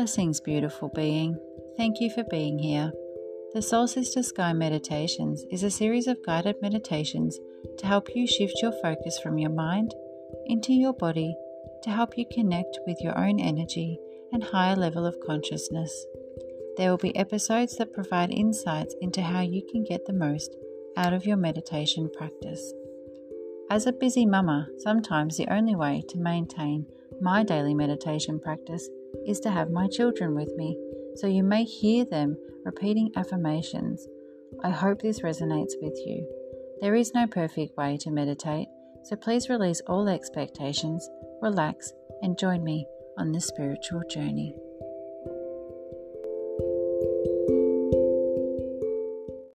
Blessings, beautiful being. Thank you for being here. The Soul Sista Skye Meditations is a series of guided meditations to help you shift your focus from your mind into your body to help you connect with your own energy and higher level of consciousness. There will be episodes that provide insights into how you can get the most out of your meditation practice. As a busy mama, sometimes the only way to maintain my daily meditation practice is to have my children with me, so you may hear them repeating affirmations. I hope this resonates with you. There is no perfect way to meditate, so please release all expectations, relax, and join me on this spiritual journey.